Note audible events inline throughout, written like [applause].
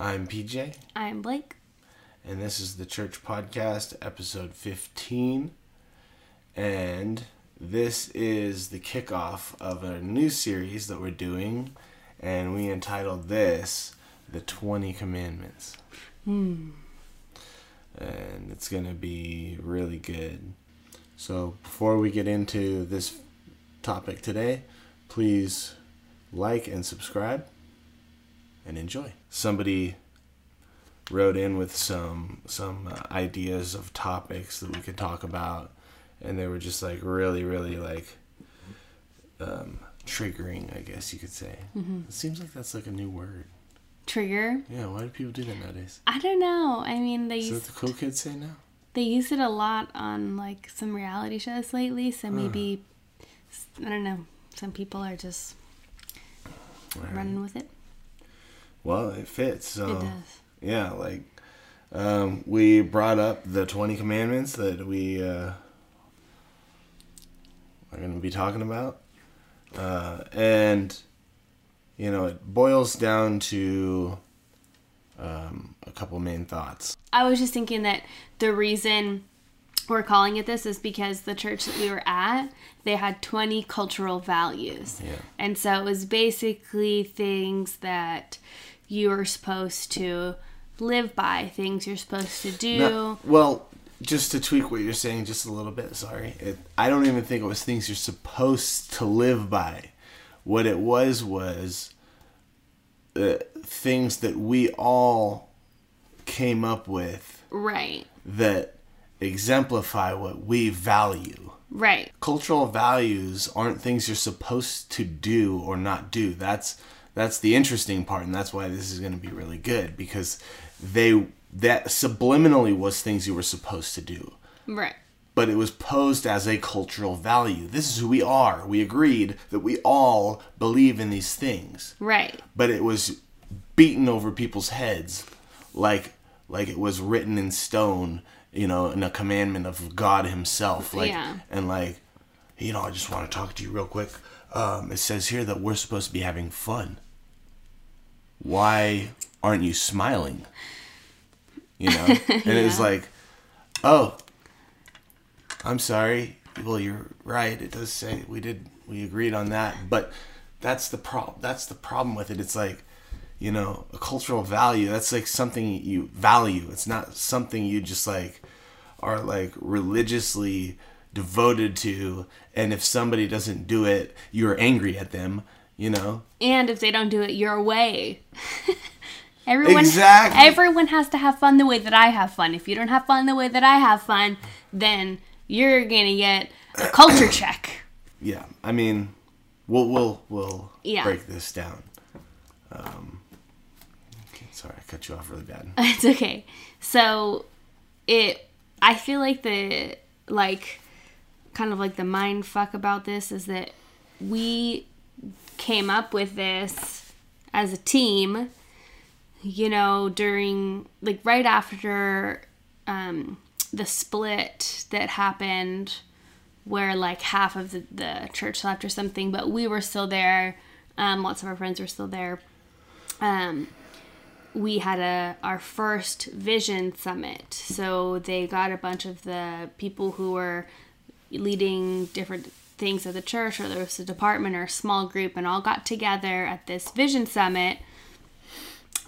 I'm PJ, I'm Blake. and this is the Church Podcast, episode 15. And this is the kickoff of a new series that we're doing, and we entitled this The 20 Commandments. Hmm. And it's going to be really good. So, before we get into this topic today, please like and subscribe and enjoy. Somebody wrote in with some some uh, ideas of topics that we could talk about, and they were just like really, really like um, triggering, I guess you could say. Mm-hmm. It seems like that's like a new word. Trigger. Yeah, why do people do that nowadays? I don't know. I mean, they Is that use, the cool kids say now? they use it a lot on like some reality shows lately. So maybe I don't know. Some people are just Alright. running with it. Well, it fits. So It does. yeah, like um, we brought up the twenty commandments that we uh, are going to be talking about, uh, and you know it boils down to um, a couple main thoughts. I was just thinking that the reason we're calling it this is because the church that we were at, they had 20 cultural values. Yeah. And so it was basically things that you were supposed to live by, things you're supposed to do. Well, just to tweak what you're saying just a little bit. Sorry, it, I don't even think it was things you're supposed to live by. What it was was uh, things that we all came up with Right. that exemplify what we value. Right. Cultural values aren't things you're supposed to do or not do. That's that's the interesting part, and that's why this is going to be really good because they that subliminally was things you were supposed to do Right. but it was posed as a cultural value. This is who we are. We agreed that we all believe in these things, Right. but it was beaten over people's heads like like it was written in stone, you know, in a commandment of God himself. Like Yeah. and like you know, I just want to talk to you real quick. Um, it says here that we're supposed to be having fun. Why aren't you smiling? You know? [laughs] And it was like, oh, I'm sorry. Well, you're right. It does say we did we agreed on that, but that's the problem. That's the problem with it. It's like, you know, a cultural value. That's like something you value. It's not something you just like are like religiously devoted to. And if somebody doesn't do it, you're angry at them. You know, And if they don't do it your way. [laughs] everyone Exactly. everyone has to have fun the way that I have fun. If you don't have fun the way that I have fun, then you're to get a [coughs] culture check. yeah. I mean, we'll we'll we'll Yeah. break this down. Um, okay, sorry, I cut you off really bad. [laughs] It's okay. So it I feel like the like kind of like the mind fuck about this is that we came up with this as a team, you know, during like right after um the split that happened where like half of the, the church left or something, but we were still there. Um, lots of our friends were still there. Um, we had a our first vision summit so they got a bunch of the people who were leading different things at the church or there was a department or a small group and all got together at this vision summit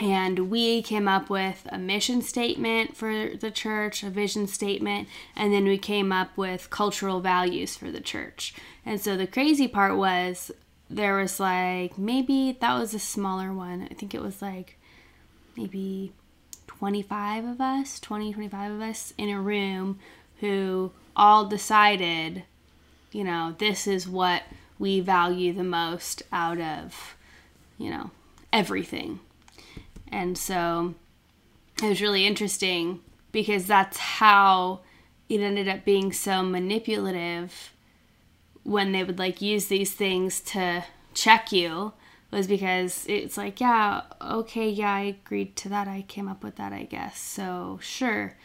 and we came up with a mission statement for the church, a vision statement, and then we came up with cultural values for the church. And so the crazy part was there was like maybe that was a smaller one. I think it was like maybe 25 of us, 20, 25 of us in a room who all decided, you know, this is what we value the most out of, you know, everything. And so it was really interesting because that's how it ended up being so manipulative when they would like use these things to check you was because it's like, yeah, okay, yeah, I agreed to that. I came up with that, I guess. So, sure.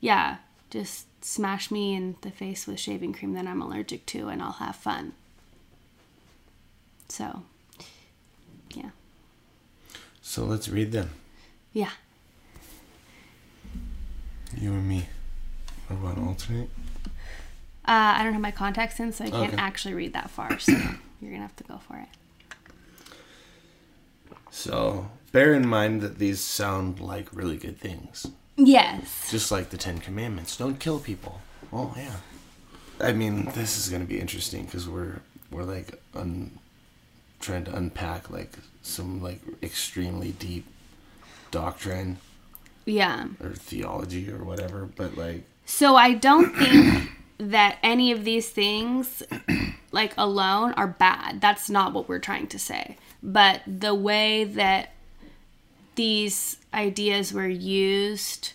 Yeah, just smash me in the face with shaving cream that I'm allergic to and I'll have fun. So, yeah. So let's read them. Yeah. You and me. What about an alternate? Uh, I don't have my contacts in, so I can't Okay. actually read that far. So [coughs] you're gonna have to go for it. So bear in mind that these sound like really good things. Yes. Just like the Ten Commandments. Don't kill people. Oh yeah. I mean, this is gonna be interesting because we're we're like un, trying to unpack like some like extremely deep doctrine Yeah. or theology or whatever. But like, So I don't think [coughs] that any of these things, like alone, are bad. That's not what we're trying to say. But the way that these ideas were used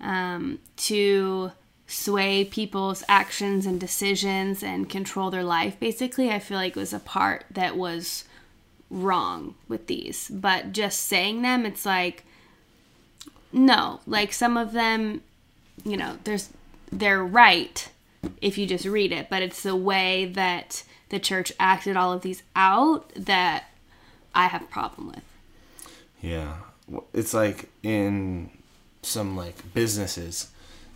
um, to sway people's actions and decisions and control their life, basically, I feel like was a part that was wrong with these. But just saying them, it's like, no, like some of them you know, there's they're right if you just read it, but it's the way that the church acted all of these out that I have a problem with. yeah, it's like in some like businesses,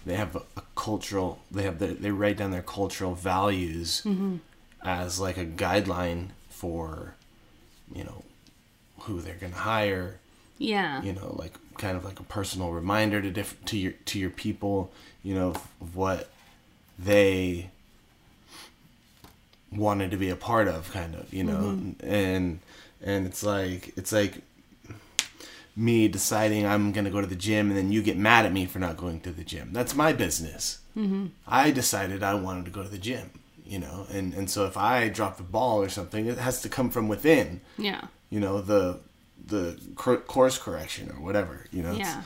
they have a, a cultural. They have their, they write down their cultural values mm-hmm. as like a guideline for, you know, who they're gonna hire. Yeah. you know like kind of like a personal reminder to diff- to your to your people you know of what they wanted to be a part of kind of you know mm-hmm. and and it's like it's like me deciding I'm gonna go to the gym and then you get mad at me for not going to the gym that's my business mm-hmm. I decided I wanted to go to the gym you know and and so if I drop the ball or something it has to come from within Yeah. you know the the cor- course correction or whatever you know Yeah.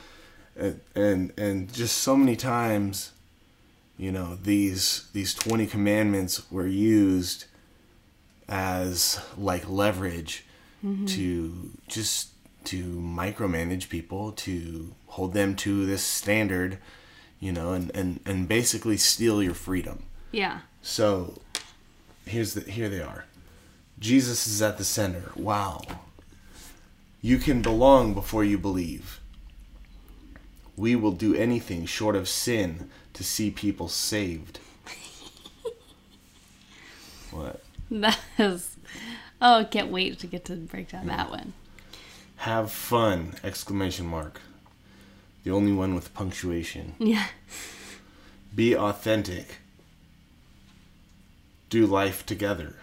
and, and and just so many times you know these these 20 commandments were used as like leverage Mm-hmm. to just to micromanage people to hold them to this standard you know and and, and basically steal your freedom Yeah. so here's the here they are. Jesus is at the center. Wow. You can belong before you believe. We will do anything short of sin to see people saved. [laughs] what? That is Oh, I can't wait to get to break down that one. Have fun! Exclamation mark. The only one with punctuation. Yeah. Be authentic. Do life together.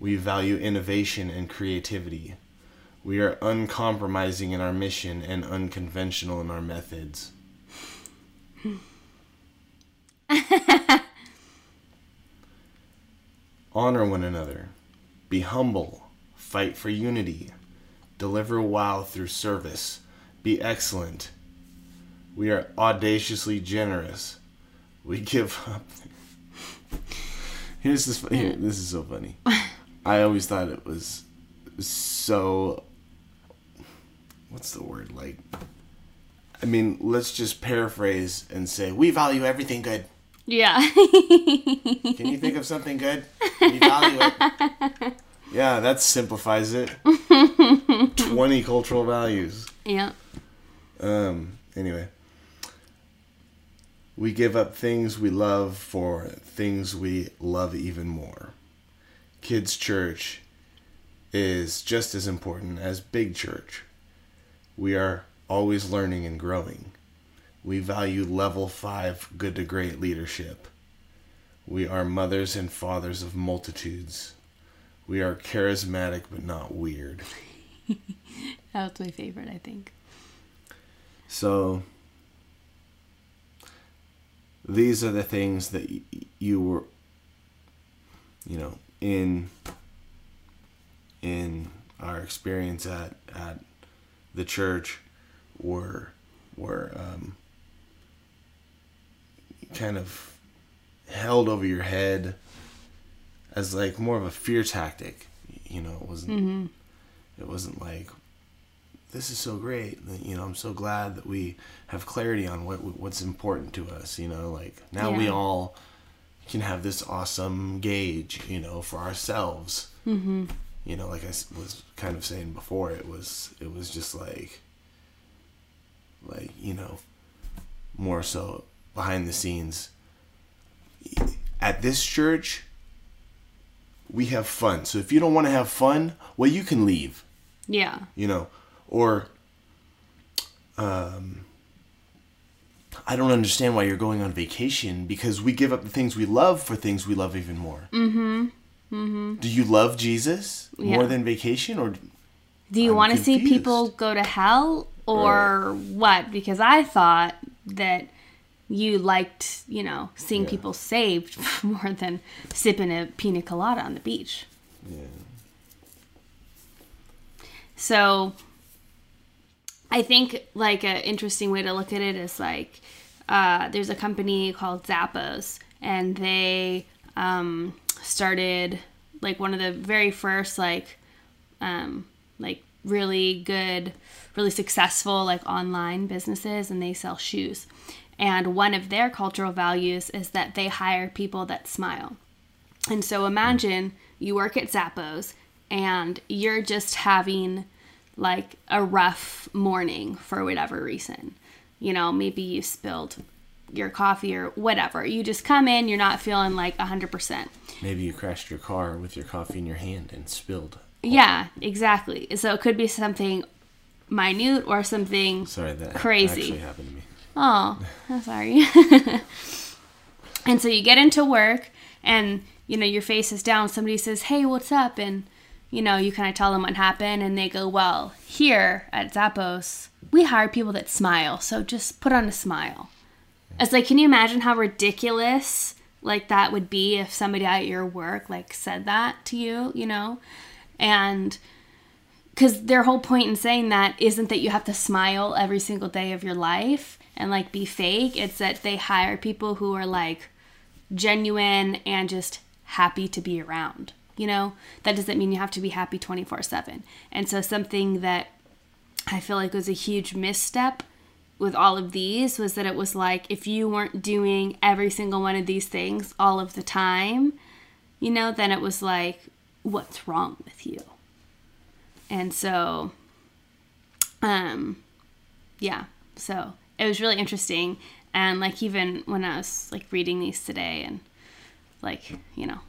We value innovation and creativity. We are uncompromising in our mission and unconventional in our methods. [laughs] Honor one another. Be humble. Fight for unity. Deliver wow through service. Be excellent. We are audaciously generous. We give up. [laughs] Here's this. Here, this is so funny. [laughs] I always thought it was so. What's the word like? I mean, let's just paraphrase and say we value everything good. Yeah. Can you think of something good? We value it. [laughs] Yeah, that simplifies it. [laughs] Twenty cultural values. yeah. Um. Anyway, we give up things we love for things we love even more. Kids' church is just as important as big church. We are always learning and growing. We value level five good to great leadership. We are mothers and fathers of multitudes. We are charismatic but not weird. [laughs] That's my favorite, I think. So these are the things that y- you were you know in in our experience at at the church were were um, kind of held over your head as like more of a fear tactic you know it wasn't it wasn't like this is so great. You know, I'm so glad that we have clarity on what what's important to us. You know, like now we all can have this awesome gauge. You know, for ourselves. Mm-hmm. You know, like I was kind of saying before, it was it was just like, like you know, more so behind the scenes. At this church, we have fun. So if you don't want to have fun, well, you can leave, Yeah. you know, or um, I don't understand why you're going on vacation because we give up the things we love for things we love even more. Mm-hmm. Mm-hmm. Do you love Jesus more than vacation, or Do you want to see people go to hell or what? Because I thought that you liked, you know, seeing Yeah. people saved [laughs] more than sipping a pina colada on the beach. yeah, So I think like an interesting way to look at it is like uh, there's a company called Zappos, and they um, started like one of the very first like um, like really good, really successful like online businesses, and they sell shoes. And one of their cultural values is that they hire people that smile. And so imagine you work at Zappos and you're just having like a rough morning for whatever reason. You know, maybe you spilled your coffee or whatever. You just come in, you're not feeling like 100%. maybe you crashed your car with your coffee in your hand and spilled. Yeah, exactly. So it could be something minute or something Sorry, that Crazy. actually happened to me. Oh, I'm sorry. [laughs] and so you get into work and you know your face is down. Somebody says hey what's up? And you know you kind of tell them what happened and they go well here at Zappos we hire people that smile so just put on a smile. It's like can you imagine how ridiculous like that would be if somebody at your work like said that to you you know? And because their whole point in saying that isn't that you have to smile every single day of your life and like be fake it's that they hire people who are like genuine and just happy to be around you know? That doesn't mean you have to be happy 24 7 and so something that i feel like was a huge misstep with all of these was that it was like if you weren't doing every single one of these things all of the time you know then it was like what's wrong with you? And so um yeah so it was really interesting. And like even when i was like reading these today and like you know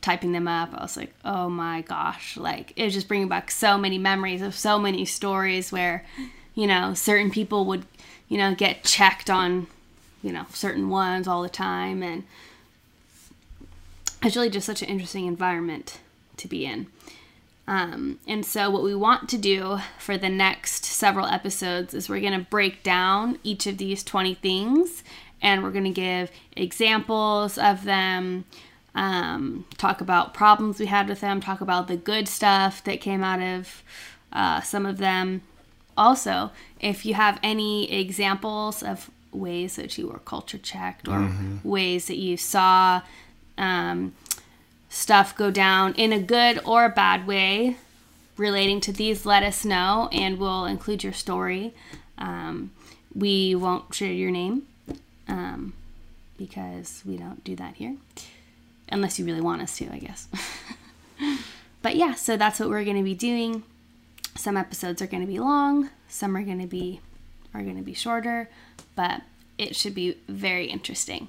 typing them up i was like oh my gosh like it was just bringing back so many memories of so many stories where you know certain people would you know get checked on you know certain ones all the time. And it's really just such an interesting environment to be in um, and so, what we want to do for the next several episodes is we're going to break down each of these 20 things and we're going to give examples of them, um, talk about problems we had with them, talk about the good stuff that came out of uh, some of them. Also, if you have any examples of ways that you were culture checked or ways that you saw, um, stuff go down in a good or a bad way relating to these, let us know and we'll include your story. Um, we won't share your name um, because we don't do that here, unless you really want us to, I guess. [laughs] but yeah, so that's what we're going to be doing. Some episodes are going to be long, some are going to be are going to be shorter, but it should be very interesting.